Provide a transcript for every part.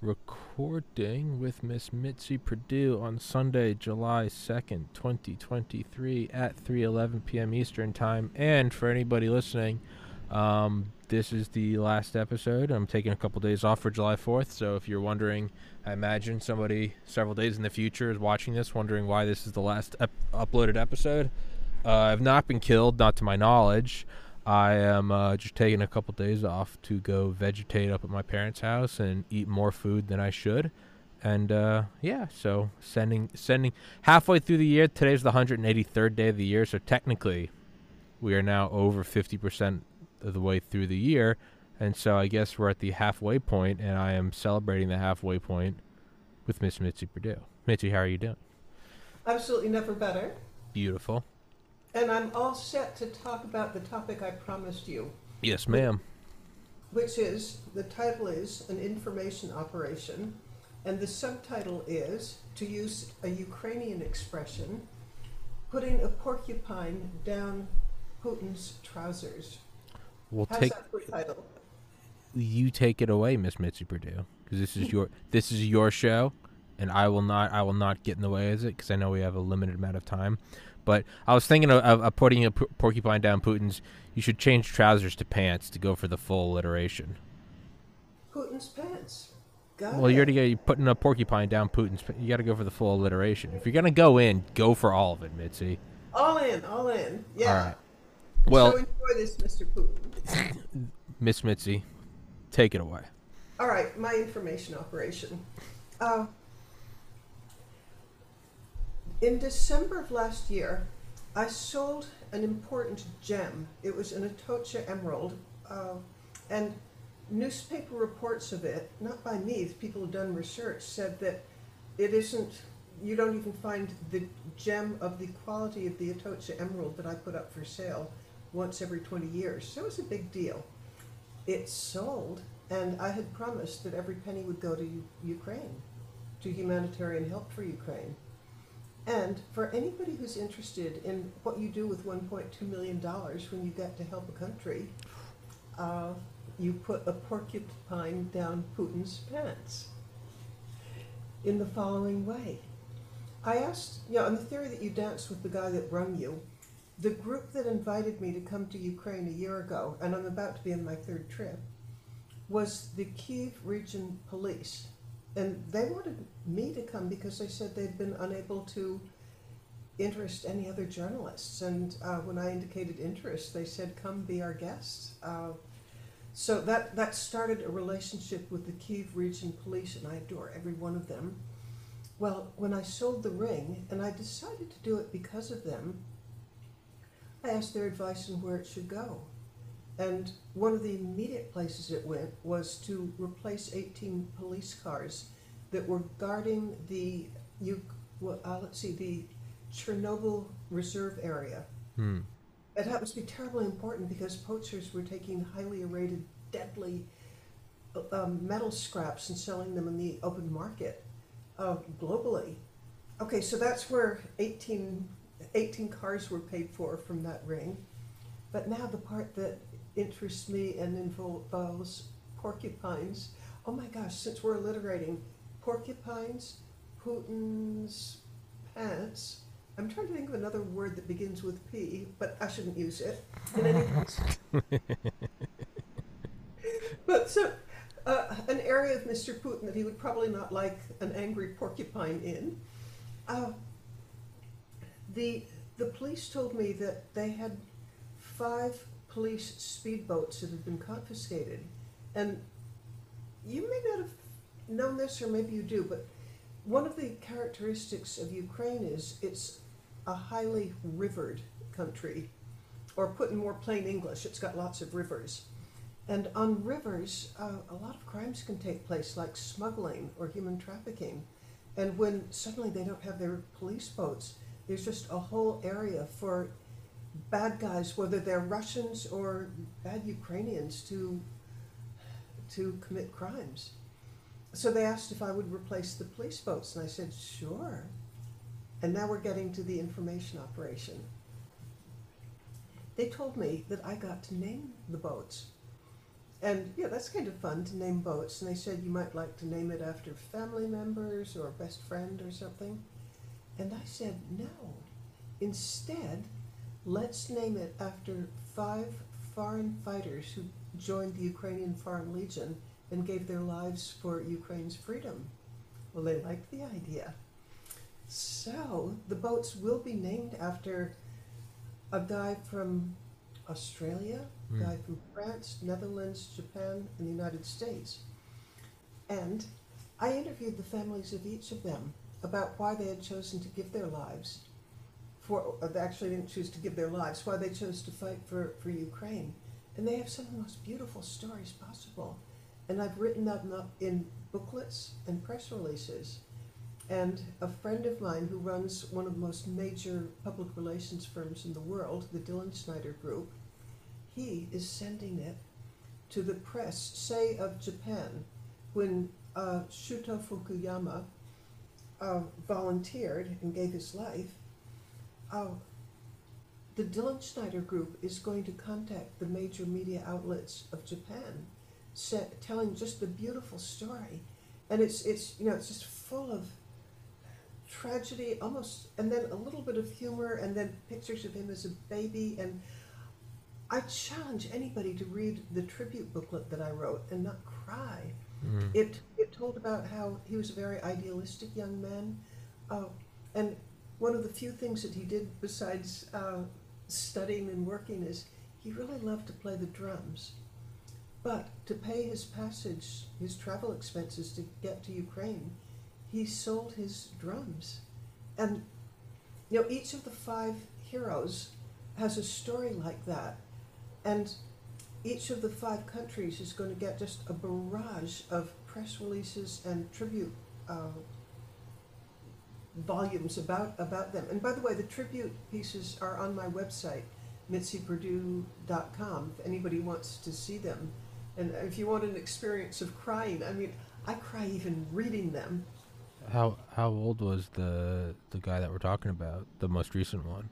recording with Miss Mitzi Perdue on Sunday, July 2nd, 2023 at 3:11 p.m. Eastern Time. And for anybody listening, um, this is the last episode. I'm taking a couple days off for July 4th, so if you're wondering, I imagine somebody several days in the future is watching this wondering why this is the last ep- uploaded episode. Uh, I've not been killed, not to my knowledge. I am uh, just taking a couple days off to go vegetate up at my parents' house and eat more food than I should. And uh, yeah, so sending sending halfway through the year. Today's the 183rd day of the year, so technically, we are now over 50% of the way through the year. And so I guess we're at the halfway point, and I am celebrating the halfway point with Miss Mitzi Perdue. Mitzi, how are you doing? Absolutely never better. Beautiful. And I'm all set to talk about the topic I promised you, Yes, ma'am. which is the title is An Information Operation, and the subtitle is, to use a Ukrainian expression, putting a porcupine down Putin's trousers. We'll How's take that for a title? you take it away, Miss Mitzi Perdue, because this is your this is your show, and I will not I will not get in the way of it because I know we have a limited amount of time. But I was thinking of, of, putting a p- porcupine down Putin's. You should change trousers to pants to go for the full alliteration. Putin's pants. Got Well, it. you already got you putting a porcupine down Putin's. You got to go for the full alliteration. If you're gonna go in, go for all of it, Mitzi. All in, all in. Yeah. All right. Well, so enjoy this, Mr. Putin. Miss Mitzi, take it away. All right, my information operation. Uh, in December of last year, I sold an important gem. It was an Atocha emerald, uh, and newspaper reports of it, not by me, people who've done research, said that it isn't. You don't even find the gem of the quality of the Atocha emerald that I put up for sale once every 20 years. So it was a big deal. It sold, and I had promised that every penny would go to U- Ukraine, to humanitarian help for Ukraine. And for anybody who's interested in what you do with $1.2 million when you get to help a country, uh, you put a porcupine down Putin's pants in the following way. I asked, you know, on the theory that you danced with the guy that brung you, the group that invited me to come to Ukraine a year ago, and I'm about to be on my third trip, was the Kiev Region Police. And they wanted me to come because they said they'd been unable to interest any other journalists. And uh, when I indicated interest, they said, come be our guests. Uh, so that, that started a relationship with the Kiev Region Police, and I adore every one of them. Well, when I sold the ring, and I decided to do it because of them, I asked their advice on where it should go. And one of the immediate places it went was to replace 18 police cars that were guarding the, you, well, uh, let's see, the Chernobyl Reserve Area. Hmm. It happens to be terribly important because poachers were taking highly irradiated, deadly um, metal scraps and selling them in the open market uh, globally. Okay, so that's where 18, 18 cars were paid for from that ring. But now the part that interests me and involves porcupines. Oh my gosh, since we're alliterating, porcupines, Putin's pants. I'm trying to think of another word that begins with P, but I shouldn't use it. In any case. but so, uh, an area of Mr. Putin that he would probably not like an angry porcupine in. Uh, the the police told me that they had five police speedboats that had been confiscated, and you may not have known this, or maybe you do, but one of the characteristics of Ukraine is it's a highly rivered country, or put in more plain English, it's got lots of rivers. And on rivers, uh, a lot of crimes can take place, like smuggling or human trafficking. And when suddenly they don't have their police boats, there's just a whole area for bad guys, whether they're Russians or bad Ukrainians, to to commit crimes. So they asked if I would replace the police boats, and I said sure. And now we're getting to the information operation. They told me that I got to name the boats. and yeah, that's kind of fun to name boats. And they said you might like to name it after family members or best friend or something. And I said, no. Instead, let's name it after five foreign fighters who joined the Ukrainian Foreign Legion and gave their lives for Ukraine's freedom. Well, they liked the idea. So the boats will be named after a guy from Australia, a Hmm. guy from France, Netherlands, Japan, and the United States. And I interviewed the families of each of them about why they had chosen to give their lives for, they actually didn't choose to give their lives, why they chose to fight for, for Ukraine. And they have some of the most beautiful stories possible. And I've written them up in booklets and press releases. And a friend of mine who runs one of the most major public relations firms in the world, the Dilenschneider Group, he is sending it to the press, say of Japan, when uh, Shuto Fukuyama uh, volunteered and gave his life. Uh, the Dilenschneider Group is going to contact the major media outlets of Japan, sa telling just the beautiful story, and it's it's you know it's just full of tragedy, almost, and then a little bit of humor, and then pictures of him as a baby. And I challenge anybody to read the tribute booklet that I wrote and not cry. Mm. It it told about how he was a very idealistic young man, uh, and one of the few things that he did besides uh, studying and working is he really loved to play the drums. But to pay his passage, his travel expenses to get to Ukraine, he sold his drums. And you know, each of the five heroes has a story like that. And each of the five countries is going to get just a barrage of press releases and tribute uh, volumes about, about them. And by the way, the tribute pieces are on my website, mitziPerdue.com, if anybody wants to see them. And if you want an experience of crying, I mean, I cry even reading them. How how old was the the guy that we're talking about? The most recent one.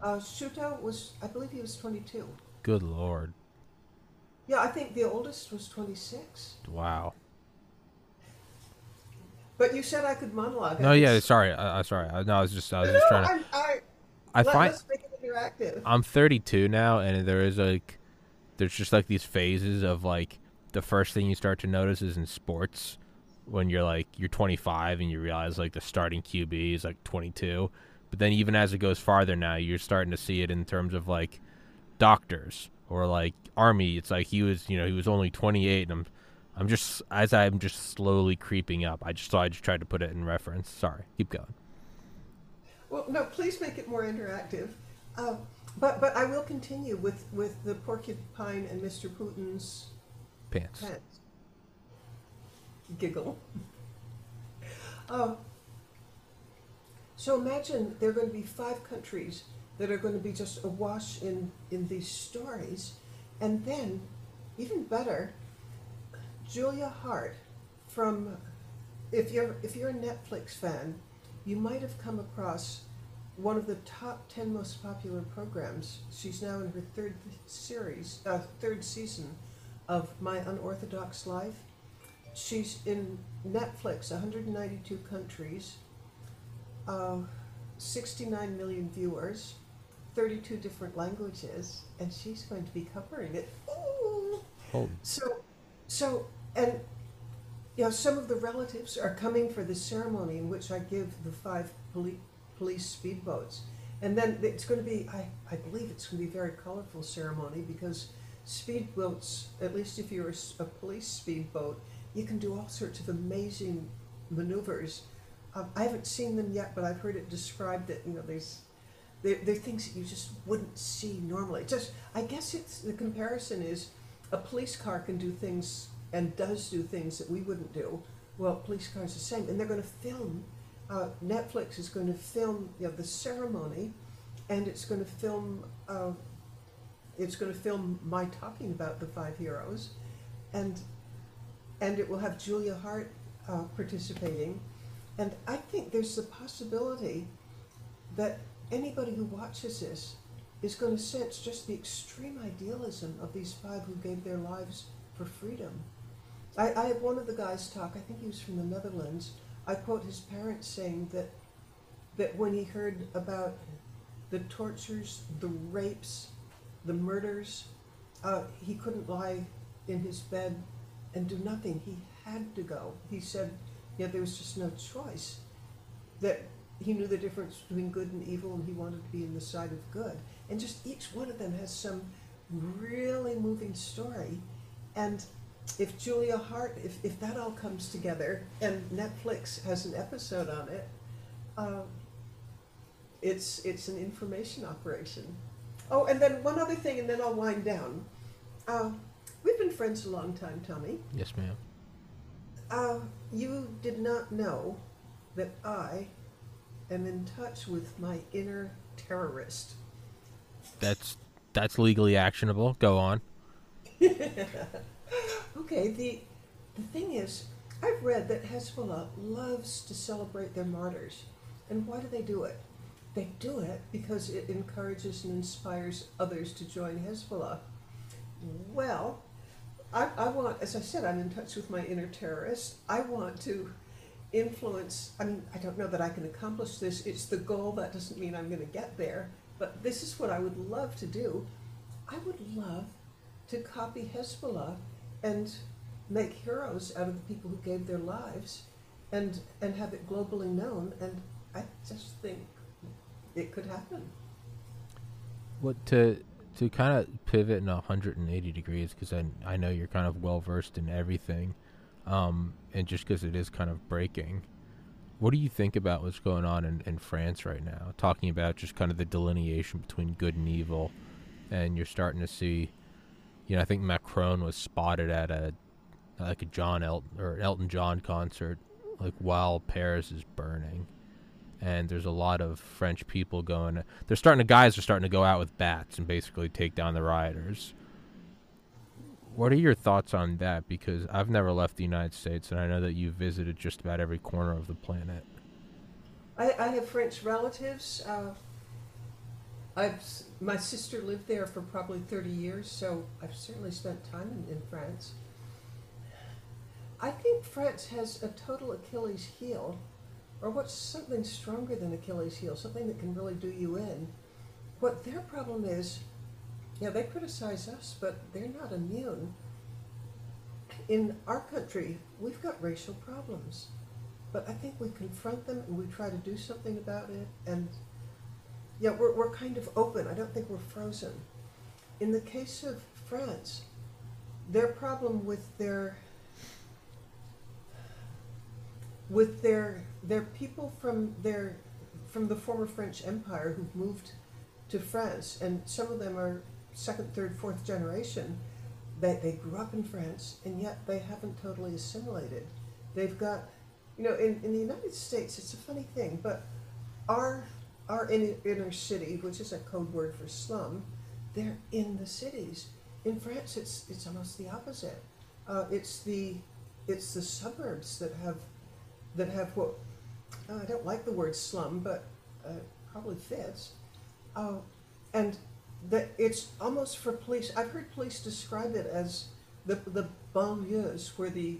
Uh, Shuto was, I believe he was 22. Good lord! Yeah, I think the oldest was 26. Wow. But you said I could monologue. No, yeah. Sorry. I, I sorry. I, no, I was just I was No, just trying to. I, I, I let, find us make it interactive. I'm 32 now, and there is like, there's just like these phases of like, the first thing you start to notice is in sports, when you're like you're 25 and you realize like the starting QB is like 22, but then even as it goes farther now, you're starting to see it in terms of like doctors or like army. It's like he was, you know, he was only 28, and I'm, I'm just as I'm just slowly creeping up. I just thought I just tried to put it in reference. Sorry, keep going. Well, no, please make it more interactive. Uh, but but I will continue with, with the porcupine and Mr. Putin's Pants. pants. Giggle. Uh, so imagine there are going to be five countries that are going to be just awash in, in these stories. And then, even better, Julia Haart from, if you're, if you're a Netflix fan, you might have come across one of the top 10 most popular programs. She's now in her third series, uh, third season of My Unorthodox Life. She's in Netflix, 192 countries, uh, 69 million viewers, 32 different languages, and she's going to be covering it. Ooh. Holy So, so, and you know, some of the relatives are coming for the ceremony in which I give the five poli- police speedboats, and then it's going to be, I, I believe it's going to be a very colorful ceremony because speedboats, at least if you're a police speedboat, you can do all sorts of amazing maneuvers. Um, I haven't seen them yet, but I've heard it described that you know there's they're, they're things that you just wouldn't see normally. Just I guess it's the comparison is a police car can do things and does do things that we wouldn't do. Well, police cars the same, and they're going to film. Uh, Netflix is going to film you know, the ceremony, and it's going to film. Uh, it's going to film my talking about the five heroes, and and it will have Julia Haart uh, participating, and I think there's the possibility that anybody who watches this is going to sense just the extreme idealism of these five who gave their lives for freedom. I, I had one of the guys talk, I think he was from the Netherlands. I quote his parents saying that that when he heard about the tortures, the rapes, the murders, uh, he couldn't lie in his bed and do nothing. He had to go. He said, yeah, there was just no choice. That he knew the difference between good and evil, and he wanted to be in the side of good. And just each one of them has some really moving story. And if Julia Haart, if, if that all comes together, and Netflix has an episode on it, uh, it's it's an information operation. Oh, and then one other thing, and then I'll wind down. Uh, we've been friends a long time, Tommy. Yes, ma'am. Uh, you did not know that I am in touch with my inner terrorist. That's that's legally actionable. Go on. okay, the the thing is, I've read that Hezbollah loves to celebrate their martyrs. And why do they do it? They do it because it encourages and inspires others to join Hezbollah. Well, I, I want, as I said, I'm in touch with my inner terrorist. I want to influence, I mean, I don't know that I can accomplish this. It's the goal. That doesn't mean I'm going to get there. But this is what I would love to do. I would love to copy Hezbollah and make heroes out of the people who gave their lives and, and have it globally known. And I just think it could happen. What to to kind of pivot in 180 degrees because I I know you're kind of well versed in everything, um, and just because it is kind of breaking. What do you think about what's going on in, in France right now? Talking about just kind of the delineation between good and evil, and you're starting to see, you know, I think Macron was spotted at a like a John Elton or Elton John concert, like while Paris is burning and there's a lot of French people going. They're starting to guys are starting to go out with bats and basically take down the rioters. What are your thoughts on that? Because I've never left the United States, and I know that you've visited just about every corner of the planet. I, I have French relatives. Uh, I've my sister lived there for probably thirty years, so I've certainly spent time in, in France. I think France has a total Achilles heel or what's something stronger than Achilles' heel, something that can really do you in. What their problem is, yeah, they criticize us, but they're not immune. In our country, we've got racial problems, but I think we confront them and we try to do something about it. And yeah, we're, we're kind of open. I don't think we're frozen. In the case of France, their problem with their with their their people from their from the former French Empire who've moved to France, and some of them are second, third, fourth generation. They, they grew up in France, and yet they haven't totally assimilated. They've got, you know, in, in the United States, it's a funny thing, but our our inner, inner city, which is a code word for slum, they're in the cities. In France, it's it's almost the opposite. Uh, it's the it's the suburbs that have that have what uh, I don't like the word slum, but uh, probably fits. Uh, and that it's almost for police. I've heard police describe it as the the banlieues where the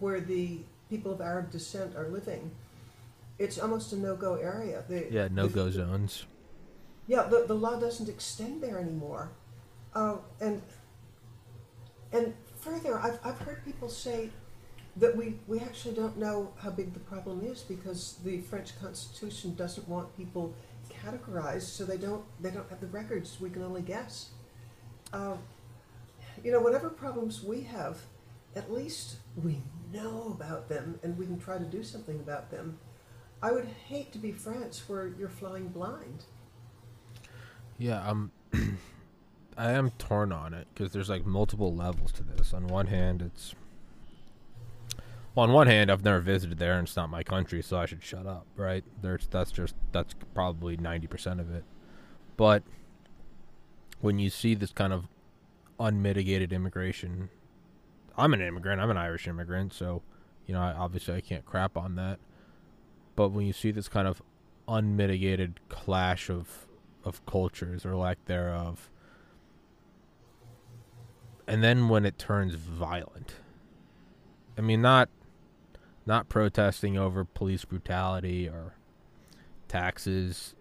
where the people of Arab descent are living. It's almost a no-go area. The, yeah, no-go zones. Yeah, the, the law doesn't extend there anymore. Uh, and and further, I've, I've heard people say that we, we actually don't know how big the problem is because the French Constitution doesn't want people categorized, so they don't they don't have the records. We can only guess. Uh, you know, whatever problems we have, at least we know about them and we can try to do something about them. I would hate to be France where you're flying blind. Yeah, um, I am torn on it because there's like multiple levels to this. On one hand, it's well, on one hand, I've never visited there, and it's not my country, so I should shut up, right? There's that's just that's probably ninety percent of it. But when you see this kind of unmitigated immigration, I'm an immigrant. I'm an Irish immigrant, so you know, I, obviously, I can't crap on that. But when you see this kind of unmitigated clash of of cultures or lack thereof, and then when it turns violent. I mean, not not protesting over police brutality or taxes,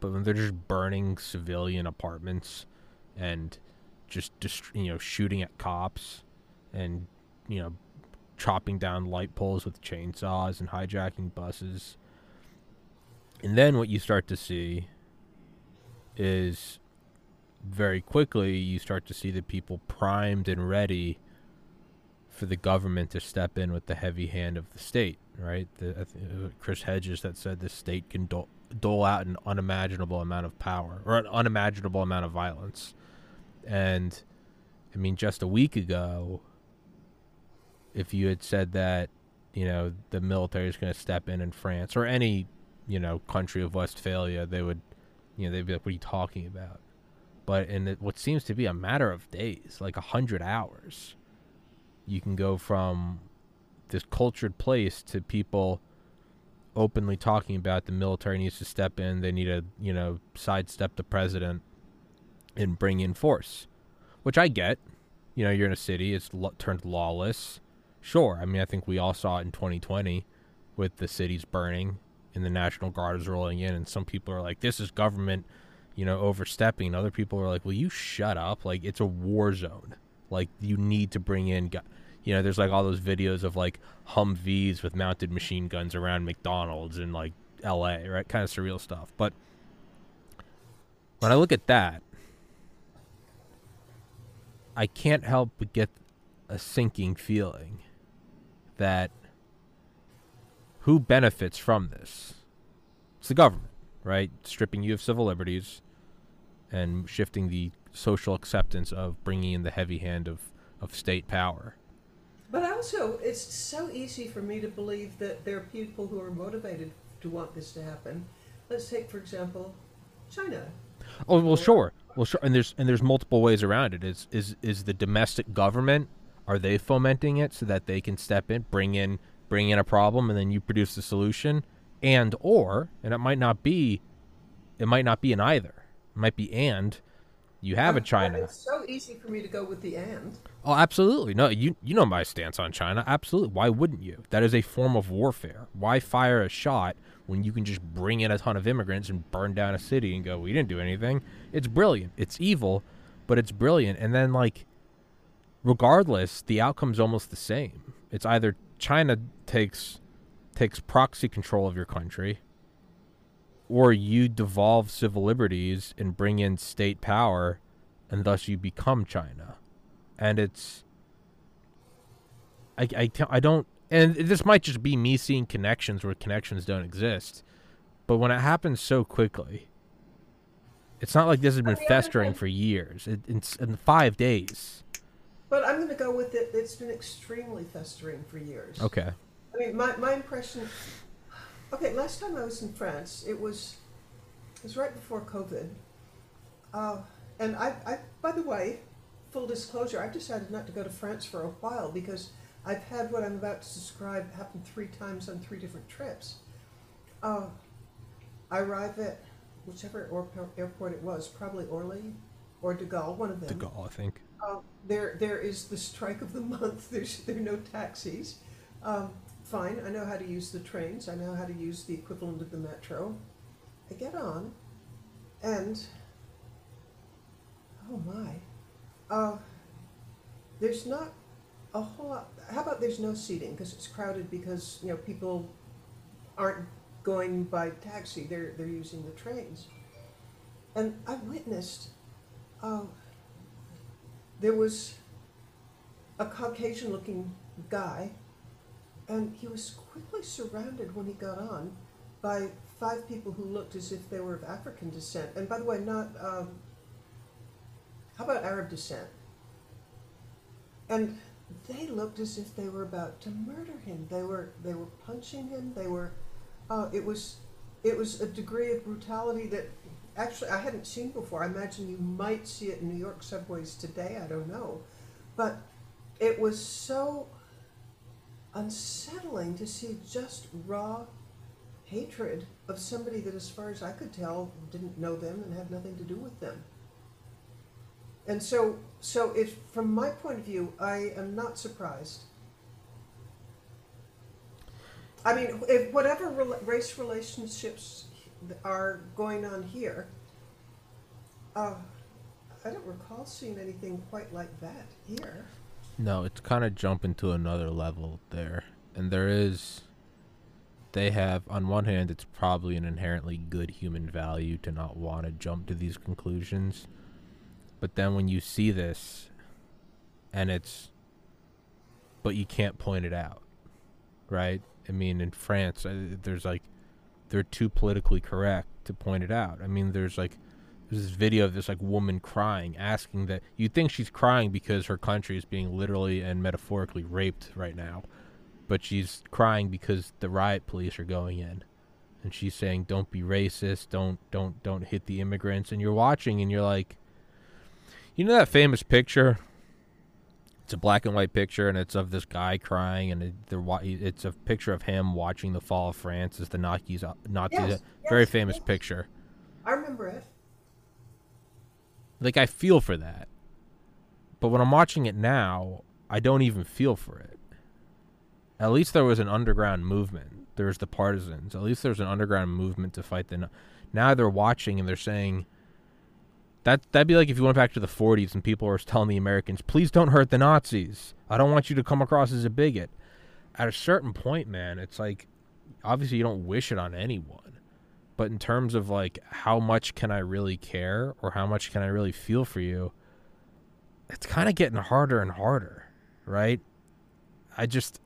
but when they're just burning civilian apartments and just dist- you know shooting at cops and you know chopping down light poles with chainsaws and hijacking buses. And then what you start to see is very quickly you start to see the people primed and ready for the government to step in with the heavy hand of the state, right? The, was uh, Chris Hedges that said the state can dole, dole out an unimaginable amount of power or an unimaginable amount of violence. And I mean, just a week ago, if you had said that, you know, the military is going to step in in France or any, you know, country of Westphalia, they would, you know, they'd be like, "What are you talking about?" But in it, what seems to be a matter of days, like a hundred hours, you can go from this cultured place to people openly talking about the military needs to step in. They need to, you know, sidestep the president and bring in force, which I get. You know, you're in a city; it's lo- turned lawless. Sure, I mean, I think we all saw it in 2020 with the cities burning and the National Guard is rolling in, and some people are like, "This is government." You know, overstepping. Other people are like, "Will you shut up? Like, it's a war zone. Like, you need to bring in gu- you know, there's like all those videos of like Humvees with mounted machine guns around McDonald's in like L.A. Right, kind of surreal stuff. But when I look at that, I can't help but get a sinking feeling that who benefits from this? It's the government, right? Stripping you of civil liberties and shifting the social acceptance of bringing in the heavy hand of, of state power. But also, it's so easy for me to believe that there are people who are motivated to want this to happen. Let's take, for example, China. Oh well, sure, well sure, and there's and there's multiple ways around it. Is is is the domestic government are they fomenting it so that they can step in, bring in bring in a problem, and then you produce the solution, and or and it might not be, it might not be an either. It might be and. You have a ah, China. It's so easy for me to go with the and. Oh, absolutely. No, you you know my stance on China. Absolutely. Why wouldn't you? That is a form of warfare. Why fire a shot when you can just bring in a ton of immigrants and burn down a city and go, "We didn't do anything." It's brilliant. It's evil, but it's brilliant. And then like regardless, the outcome's almost the same. It's either China takes takes proxy control of your country or you devolve civil liberties and bring in state power and thus you become China and it's I, I, I don't and this might just be me seeing connections where connections don't exist but when it happens so quickly it's not like this has been On the other festering for years it, it's in five days But I'm going to go with it. It's been extremely festering for years. okay I mean, my, my impression. Okay, last time I was in France, it was it was right before COVID, uh, and I, I by the way, full disclosure, I've decided not to go to France for a while because I've had what I'm about to describe happen three times on three different trips. Uh, I arrive at whichever airport, airport it was, probably Orly or De Gaulle, one of them. to go i think Uh, there, there is the strike of the month. There's there are no taxis. Um, fine, I know how to use the trains. I know how to use the equivalent of the metro. I get on, and oh my, uh, there's not a whole lot. How about there's no seating because it's crowded because you know people aren't going by taxi. They're they're using the trains, and I witnessed. Uh, there was a Caucasian looking guy, and he was quickly surrounded when he got on by five people who looked as if they were of African descent. And by the way, not, um, how about Arab descent? And they looked as if they were about to murder him. They were, they were punching him. They were, uh, it was, it was a degree of brutality that actually I hadn't seen before. I imagine you might see it in New York subways today. I don't know, but it was so unsettling to see just raw hatred of somebody that, as far as I could tell, didn't know them and had nothing to do with them. And so, so if from my point of view, I am not surprised. I mean, if whatever race relationships are going on here, uh, I don't recall seeing anything quite like that here. No, it's kind of jumping to another level there. And there is they have on one hand it's probably an inherently good human value to not want to jump to these conclusions. But then when you see this and it's but you can't point it out. Right? I mean in France uh, there's like they're too politically correct to point it out. I mean there's like there's this video of this like woman crying, asking that you think she's crying because her country is being literally and metaphorically raped right now, but she's crying because the riot police are going in, and she's saying, "Don't be racist, don't don't don't hit the immigrants." And you're watching, and you're like, you know that famous picture. It's a black and white picture, and it's of this guy crying, and it, it's a picture of him watching the fall of France as the Nazis. Uh, Nazis, Yes, very yes, famous yes. picture. I remember it. like I feel for that. But when I'm watching it now, I don't even feel for it. At least there was an underground movement. There's the partisans. At least there's an underground movement to fight the. Now they're watching and they're saying. That that'd be like if you went back to the 40s and people were telling the Americans, "Please don't hurt the Nazis. I don't want you to come across as a bigot." At a certain point, man, it's like obviously you don't wish it on anyone but in terms of like how much can I really care or how much can I really feel for you, it's kind of getting harder and harder, right? I just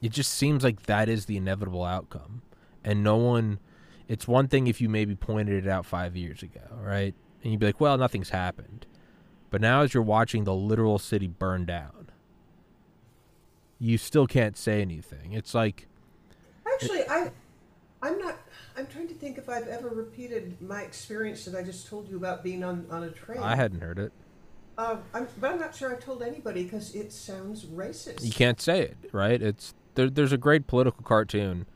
it just seems like that is the inevitable outcome. And no one it's one thing if you maybe pointed it out 5 years ago, right? And you'd be like, "Well, nothing's happened." But now as you're watching the literal city burn down, you still can't say anything. It's like Actually, I, I'm not. I'm trying to think if I've ever repeated my experience that I just told you about being on, on a train. I hadn't heard it. Uh, I'm, but I'm not sure I told anybody because it sounds racist. You can't say it, right? It's there, there's a great political cartoon,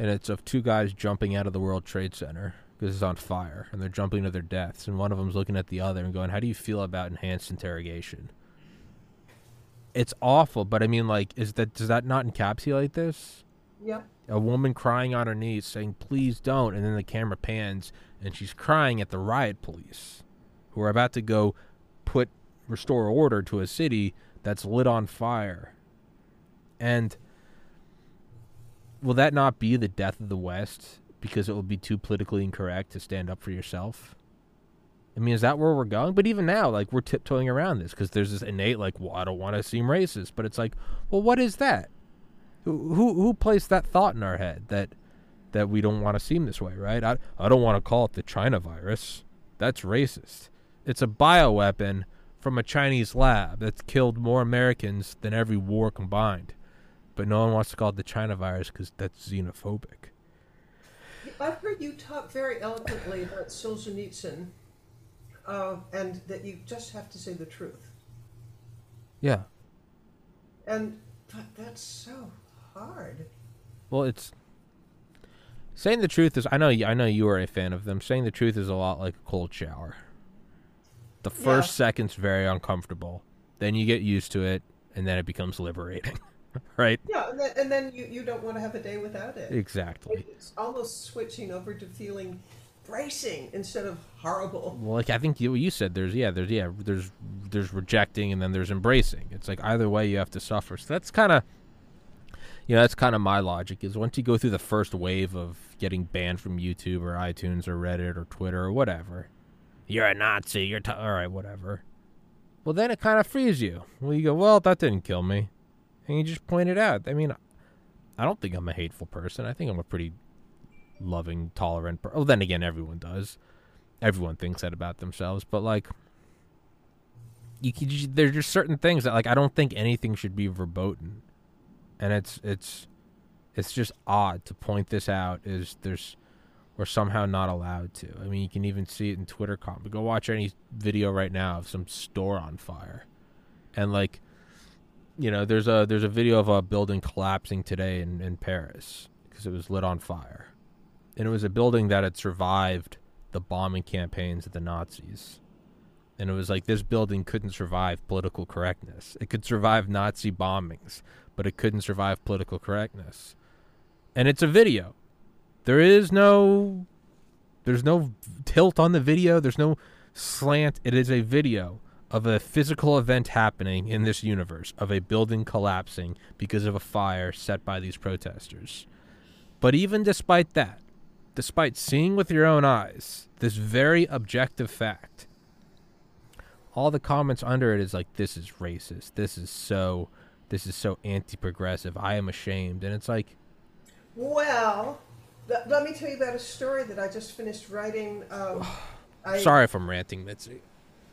and it's of two guys jumping out of the World Trade Center because it's on fire, and they're jumping to their deaths, and one of them's looking at the other and going, "How do you feel about enhanced interrogation?" It's awful, but I mean, like, is that does that not encapsulate this? Yep. A woman crying on her knees, saying, "Please don't," and then the camera pans, and she's crying at the riot police, who are about to go put restore order to a city that's lit on fire. And will that not be the death of the West because it will be too politically incorrect to stand up for yourself? I mean, is that where we're going? But even now, like we're tiptoeing around this because there's this innate, like, well, I don't want to seem racist, but it's like, well, what is that? Who who, who placed that thought in our head that that we don't want to seem this way, right? I I don't want to call it the China virus. That's racist. It's a bioweapon from a Chinese lab that's killed more Americans than every war combined. But no one wants to call it the China virus because that's xenophobic. I've heard you talk very eloquently about Solzhenitsyn, uh, and that you just have to say the truth. Yeah. And but that's so hard. Well, it's saying the truth is. I know. I know you are a fan of them. Saying the truth is a lot like a cold shower. The first Yeah. second's very uncomfortable. Then you get used to it, and then it becomes liberating. right? Yeah, and then, and then you, you don't want to have a day without it. Exactly. It's almost switching over to feeling bracing instead of horrible. Well, like I think you, you said, there's yeah, there's yeah, there's there's rejecting and then there's embracing. It's like either way you have to suffer. So that's kind of, you know, that's kind of my logic. Is once you go through the first wave of getting banned from YouTube or iTunes or Reddit or Twitter or whatever, you're a Nazi. You're t- all right, whatever. Well, then it kind of frees you. Well, you go, well, that didn't kill me, and you just point it out. I mean, I don't think I'm a hateful person. I think I'm a pretty loving, tolerant. Oh, then again, everyone does everyone thinks that about themselves, but like you, you there's just certain things that like I don't think anything should be verboten, and it's it's it's just odd to point this out. Is there's we're somehow not allowed to. I mean, you can even see it in Twitter comment. Go watch any video right now of some store on fire, and like you know, there's a there's a video of a building collapsing today in in Paris because it was lit on fire, and it was a building that had survived the bombing campaigns of the Nazis. And it was like this building couldn't survive political correctness. It could survive Nazi bombings, but it couldn't survive political correctness. And it's a video. There is no there's no tilt on the video, there's no slant. It is a video of a physical event happening in this universe of a building collapsing because of a fire set by these protesters. But even despite that, despite seeing with your own eyes this very objective fact, all the comments under it is like this is racist. This is so this is so anti-progressive. I am ashamed. And it's like Well, th- let me tell you about a story that I just finished writing. Um, I, sorry if I'm ranting, Mitzi.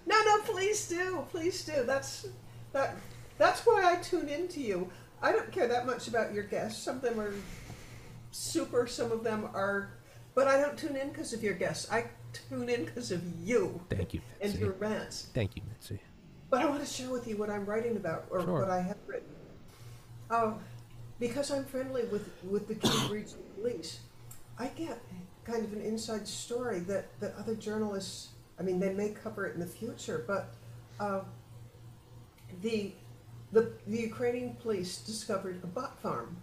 No, no, please do, please do. That's that. That's why I tune into you. I don't care that much about your guests. Some of them are super. Some of them are, but I don't tune in because of your guests. I tune in because of you Thank you, and your rants. Thank you, Mitzi. But I want to share with you what I'm writing about or Sure. what I have written. Uh, because I'm friendly with, with the Regional Police, I get kind of an inside story that, that other journalists, I mean, they may cover it in the future, but uh, the, the, the Ukrainian police discovered a bot farm.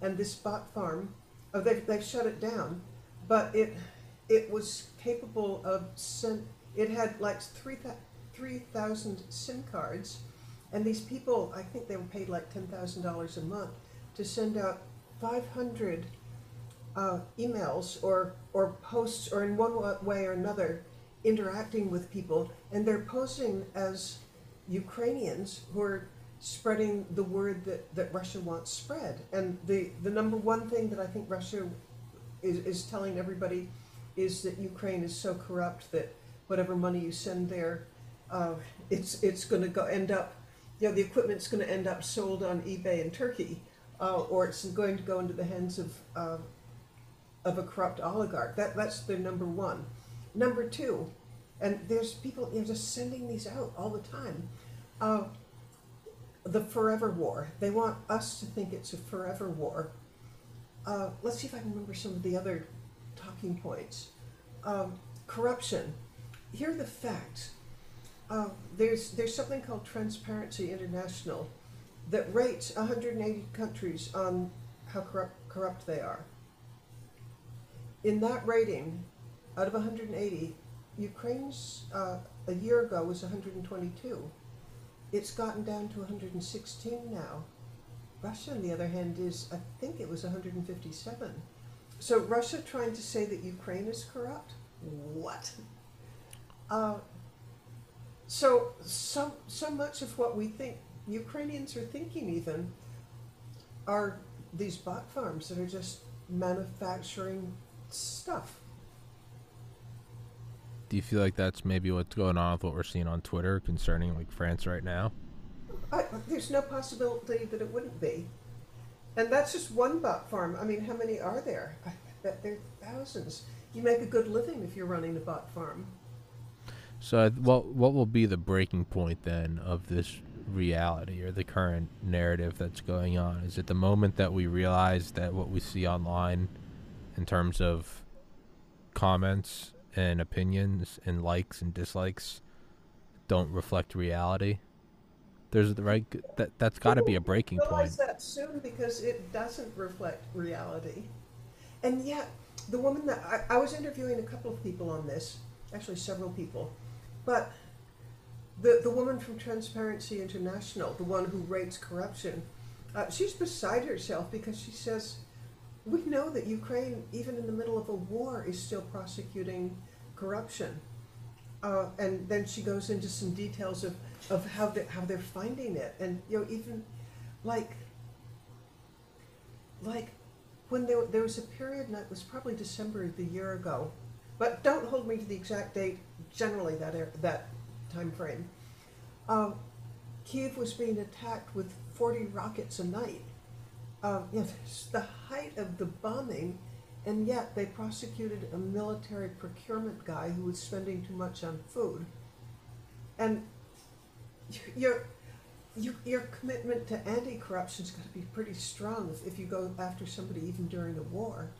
And this bot farm, oh, they've, they've shut it down, but it, it was capable of sent, it had like three 3,000 SIM cards, and these people, I think they were paid like $10,000 a month to send out 500 uh, emails or, or posts, or in one way or another, interacting with people, and they're posing as Ukrainians who are spreading the word that, that Russia wants spread. And the, the number one thing that I think Russia is, is telling everybody is that Ukraine is so corrupt that whatever money you send there, uh, it's it's going to go end up, you know, the equipment's going to end up sold on eBay in Turkey, uh, or it's going to go into the hands of uh, of a corrupt oligarch. That that's their number one. Number two, and there's people know just sending these out all the time. Uh, the forever war. They want us to think it's a forever war. Uh, let's see if I can remember some of the other talking points. Um, corruption. Here are the facts. Uh, there's there's something called Transparency International that rates 180 countries on how corrupt corrupt they are. In that rating, out of 180, Ukraine's uh, a year ago was 122. It's gotten down to 116 now. Russia, on the other hand, is I think it was 157. So Russia trying to say that Ukraine is corrupt? What? Uh, so so so much of what we think Ukrainians are thinking even are these bot farms that are just manufacturing stuff. Do you feel like that's maybe what's going on with what we're seeing on Twitter concerning like France right now? I, there's no possibility that it wouldn't be. And that's just one bot farm. I mean, how many are there? I bet there are thousands. You make a good living if you're running a bot farm. So, what what will be the breaking point then of this reality or the current narrative that's going on? Is it the moment that we realize that what we see online, in terms of comments and opinions and likes and dislikes, don't reflect reality? There's the right that that's got to be a breaking point. realize that soon because it doesn't reflect reality. And yet, the woman that I, I was interviewing a couple of people on this, actually several people, but the the woman from Transparency International, the one who rates corruption, uh, she's beside herself because she says, we know that Ukraine, even in the middle of a war, is still prosecuting corruption. Uh, and then she goes into some details of, of how they how they're finding it, and you know even like like when there there was a period, and it was probably December of the year ago, but don't hold me to the exact date. Generally, that er, that time frame, uh, Kiev was being attacked with forty rockets a night. Uh, you know, it's the height of the bombing, and yet they prosecuted a military procurement guy who was spending too much on food. And your your, your commitment to anti-corruption's got to be pretty strong if, if you go after somebody even during a war.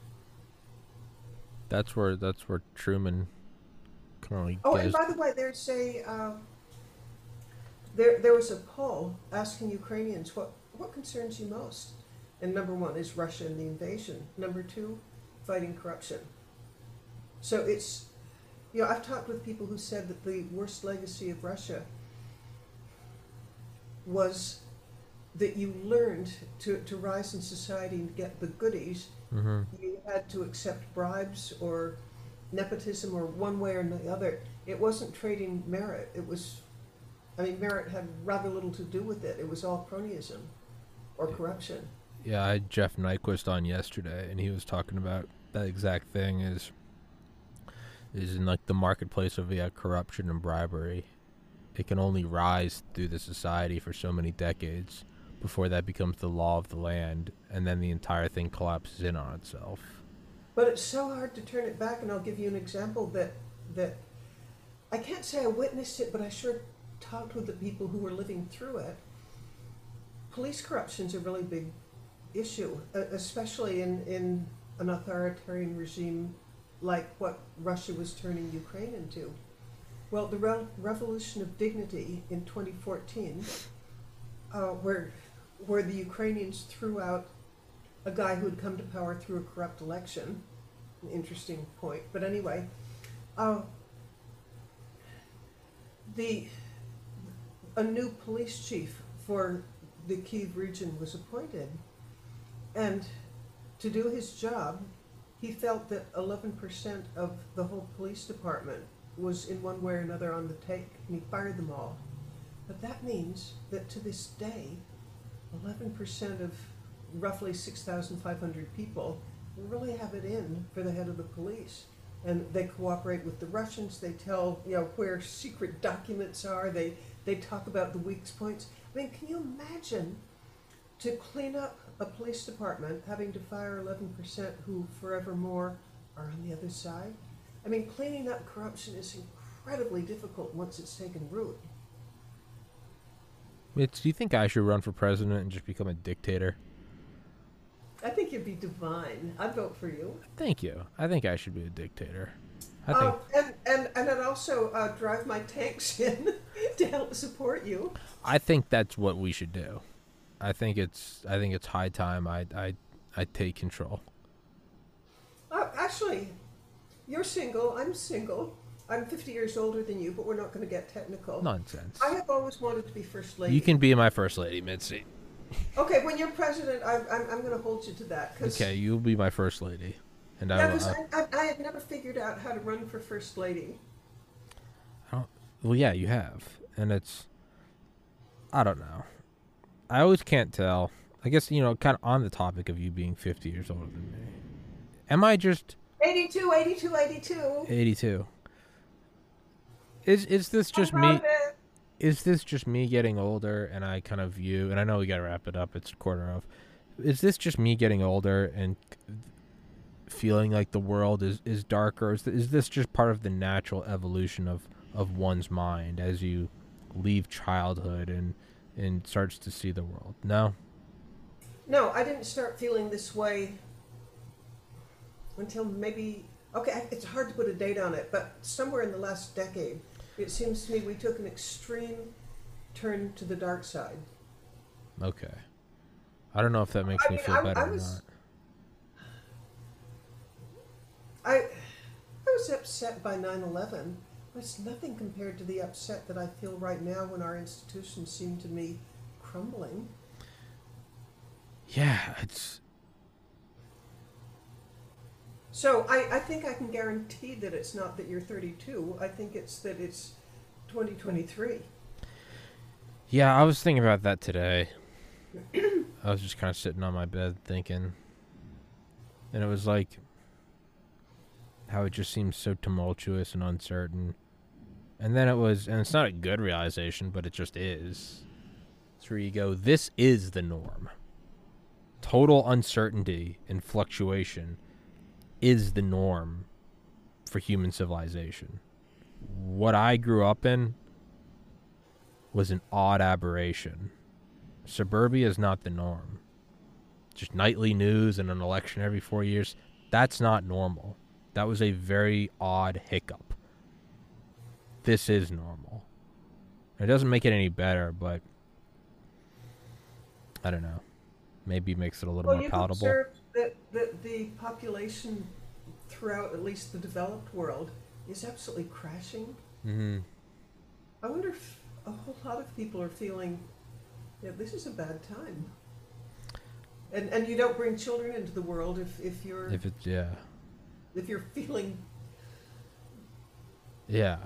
That's where that's where Truman only Oh, and by the way, there's a uh, there there was a poll asking Ukrainians what what concerns you most, and number one is Russia and the invasion. Number two, fighting corruption. So it's you know I've talked with people who said that the worst legacy of Russia was that you learned to, to rise in society and get the goodies hmm you had to accept bribes or nepotism or one way or the other. It wasn't trading merit. It was, I mean, merit had rather little to do with it. It was all cronyism or corruption. Yeah, I had Jeff Nyquist on yesterday, and he was talking about that exact thing. Is is in like the marketplace of yeah, corruption and bribery. It can only rise through the society for so many decades before that becomes the law of the land, and then the entire thing collapses in on itself. But it's so hard to turn it back, and I'll give you an example that that I can't say I witnessed it, but I sure talked with the people who were living through it. Police corruption is a really big issue, especially in, in an authoritarian regime like what Russia was turning Ukraine into. Well, the Re- Revolution of Dignity in 2014, uh, where where the Ukrainians threw out a guy who had come to power through a corrupt election. An interesting point, but anyway, uh, the a new police chief for the Kiev region was appointed, and to do his job, he felt that 11% of the whole police department was in one way or another on the take, and he fired them all. But that means that to this day, 11% of roughly 6,500 people really have it in for the head of the police. And they cooperate with the Russians. They tell, you know, where secret documents are. They, they talk about the weak points. I mean, can you imagine to clean up a police department having to fire 11% who forevermore are on the other side? I mean, cleaning up corruption is incredibly difficult once it's taken root. Mitch, do you think I should run for president and just become a dictator? I think you'd be divine. I'd vote for you. Thank you. I think I should be a dictator. I think Oh, and, and, and I'd also uh, drive my tanks in to help support you. I think that's what we should do. I think it's I think it's high time I I I take control. Uh, actually, you're single. I'm single. I'm 50 years older than you, but we're not going to get technical. Nonsense. I have always wanted to be first lady. You can be my first lady, Mitzi. Okay, when you're president, I, I'm, I'm going to hold you to that. Cause, Okay, you'll be my first lady, and I. 'cause Uh, I, I, I had never figured out how to run for first lady. well, yeah, you have, and it's. I don't know. I always can't tell. I guess you know, kind of on the topic of you being 50 years older than me. Am I just 82, 82, 82. 82? Is is this just me? it. is this just me getting older and I kind of view and I know we got to wrap it up it's a quarter of is this just me getting older and feeling like the world is is darker is, is this just part of the natural evolution of of one's mind as you leave childhood and and starts to see the world no No, I didn't start feeling this way until maybe. Okay, it's hard to put a date on it, but somewhere in the last decade, it seems to me we took an extreme turn to the dark side. okay I don't know if that makes I me mean, feel I- better I or not I, I was upset by 9 11. It's nothing compared to the upset that I feel right now when our institutions seem to me crumbling. yeah it's So I, I think I can guarantee that it's not that you're 32. I think it's that it's 2023. Yeah, I was thinking about that today. I was just kind of sitting on my bed thinking, and it was like how it just seems so tumultuous and uncertain. And then it was, and it's not a good realization, but it just is. It's where you go, this is the norm. Total uncertainty and fluctuation is the norm for human civilization. What I grew up in was an odd aberration. Suburbia is not the norm. Just nightly news and an election every four years, that's not normal. That was a very odd hiccup. This is normal. It doesn't make it any better, but I don't know. Maybe makes it a little Well, more palatable. observed that, that the population throughout at least the developed world is absolutely crashing. hmm I wonder if a whole lot of people are feeling, yeah, this is a bad time. And and you don't bring children into the world if, if you're If it's yeah, if you're feeling yeah.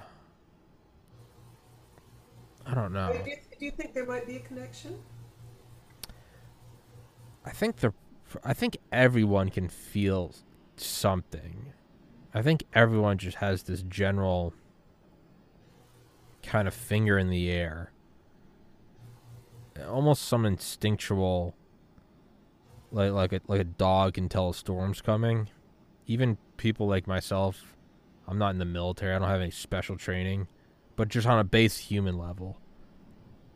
I don't know. Do, you, do you think there might be a connection? I think the I think everyone can feel something. I think everyone just has this general kind of finger in the air. Almost some instinctual like like a like a dog can tell a storm's coming. Even people like myself, I'm not in the military, I don't have any special training, but just on a base human level.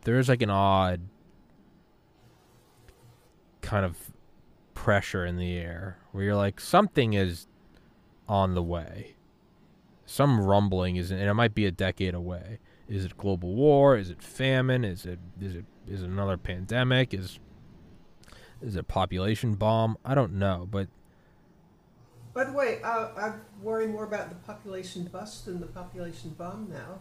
There's like an odd kind of pressure in the air where you're like something is on the way. Some rumbling is and it might be a decade away. Is it global war? Is it famine? Is it is it is it another pandemic? Is is it a population bomb? I don't know, but By the way, uh, I'm worrying more about the population bust than the population bomb now.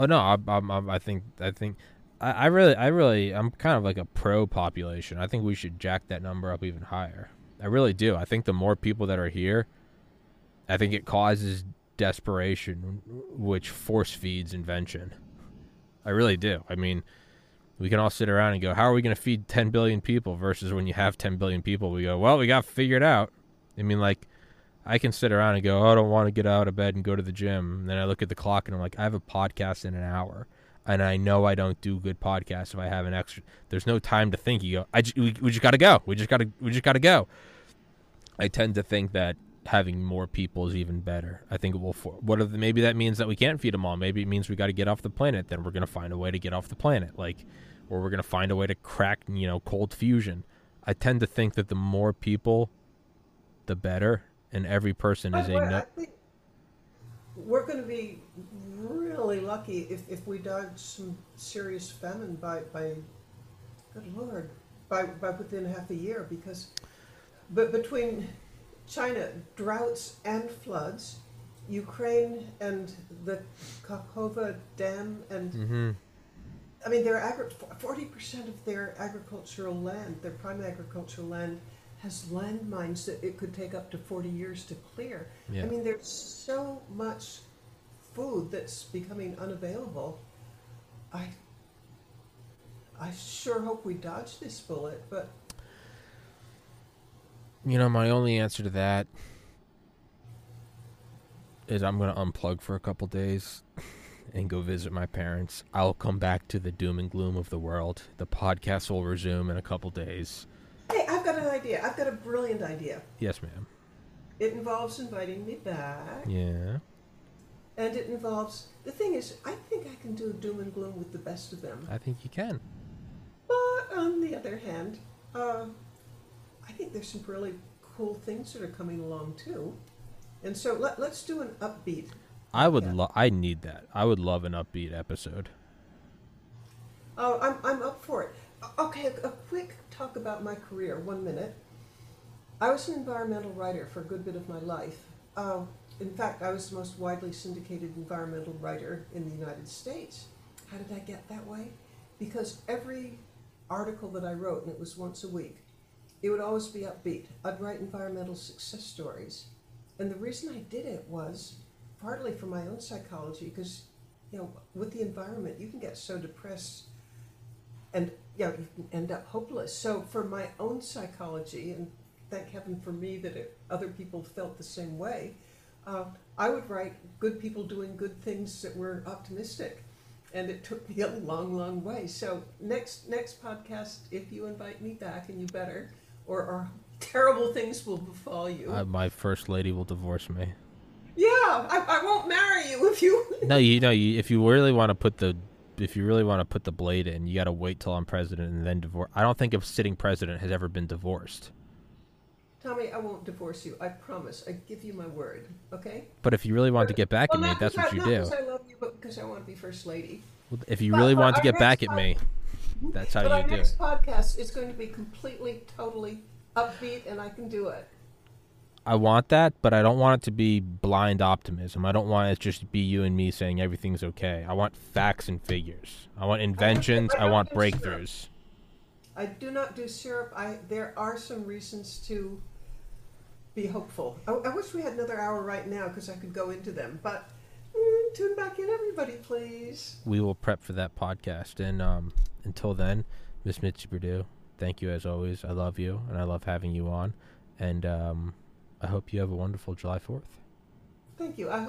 Oh no, I, I'm, I'm, think I think I, I really I really I'm kind of like a pro population. I think we should jack that number up even higher. I really do. I think the more people that are here, I think it causes desperation, which force feeds invention. I really do. I mean, we can all sit around and go, "How are we going to feed 10 billion people?" Versus when you have 10 billion people, we go, "Well, we got figured out." I mean, like, I can sit around and go, oh, "I don't want to get out of bed and go to the gym," and then I look at the clock and I'm like, "I have a podcast in an hour." And I know I don't do good podcasts if I have an extra. There's no time to think. You go. I we, we just got to go. We just got to. We just got to go. I tend to think that having more people is even better. I think it will. For, what if maybe that means that we can't feed them all? Maybe it means we got to get off the planet. Then we're gonna find a way to get off the planet, like, or we're gonna find a way to crack, you know, cold fusion. I tend to think that the more people, the better, and every person is a think we're going to be really lucky if, if we dodge some serious famine by, by good lord, by, by within half a year because but between China, droughts and floods, Ukraine and the Kakhovka Dam and Mhm. I mean, their agri- 40% of their agricultural land, their prime agricultural land, has landmines that it could take up to 40 years to clear. Yeah. I mean, there's so much food that's becoming unavailable. I, I sure hope we dodge this bullet, but You know, my only answer to that is I'm going to unplug for a couple days and go visit my parents. I'll come back to the doom and gloom of the world. The podcast will resume in a couple days. Hey, I've got an idea. I've got a brilliant idea. Yes, ma'am. It involves inviting me back, Yeah. and it involves the thing is, I think I can do doom and gloom with the best of them. I think you can. But on the other hand, uh, I think there's some really cool things that are coming along too. And so let, let's do an upbeat. I would Yeah. lo- I need that. I would love an upbeat episode. Oh, I'm, I'm up for it. Okay, a, a quick talk about my career, one minute. I was an environmental writer for a good bit of my life. Uh, in fact, I was the most widely syndicated environmental writer in the United States. How did I get that way? Because every article that I wrote, and it was once a week, it would always be upbeat. I'd write environmental success stories. And the reason I did it was partly for my own psychology, because, you know, with the environment, you can get so depressed and, know, you can end up hopeless. So for my own psychology, and thank heaven for me that it, other people felt the same way, uh, I would write good people doing good things that were optimistic. And it took me a long, long way. So next next podcast, if you invite me back, and you better, or, or terrible things will befall you. Uh, my first lady will divorce me. yeah, I, I won't marry you if you. no, you know, you, if you really want to put the if you really want to put the blade in, you got to wait till I'm president and then divorce. I don't think a sitting president has ever been divorced. Tommy, I won't divorce you. I promise. I give you my word. Okay? But if you really want to get back Well, at me, that's what you I, do. Not because I love you, but because I want to be first lady. If you But- really want to get back next at me, that's how but our you do next it. podcast is going to be completely, totally upbeat, and I can do it. I want that, but I don't want it to be blind optimism. I don't want it just to just be you and me saying everything's okay. I want facts and figures. I want inventions. I want breakthroughs. I do not do syrup. I there are some reasons to be hopeful. I, I wish we had another hour right now because I could go into them. But mm, tune back in, everybody, please. We will prep for that podcast. And um, until then, Miss Mitzi Perdue, thank you as always. I love you, and I love having you on. And um, I hope you have a wonderful July 4th. Thank you. I,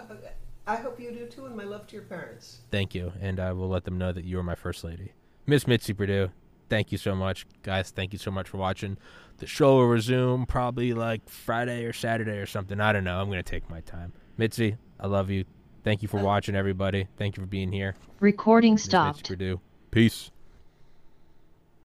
I hope you do too, and my love to your parents. Thank you. And I will let them know that you are my first lady. Miss Mitzi Perdue, thank you so much. Guys, thank you so much for watching. The show will resume probably like Friday or Saturday or something. I don't know. I'm going to take my time. Mitzi, I love you. Thank you for uh, watching, everybody. Thank you for being here. Recording Miss Mitzi stopped. Perdue. Peace.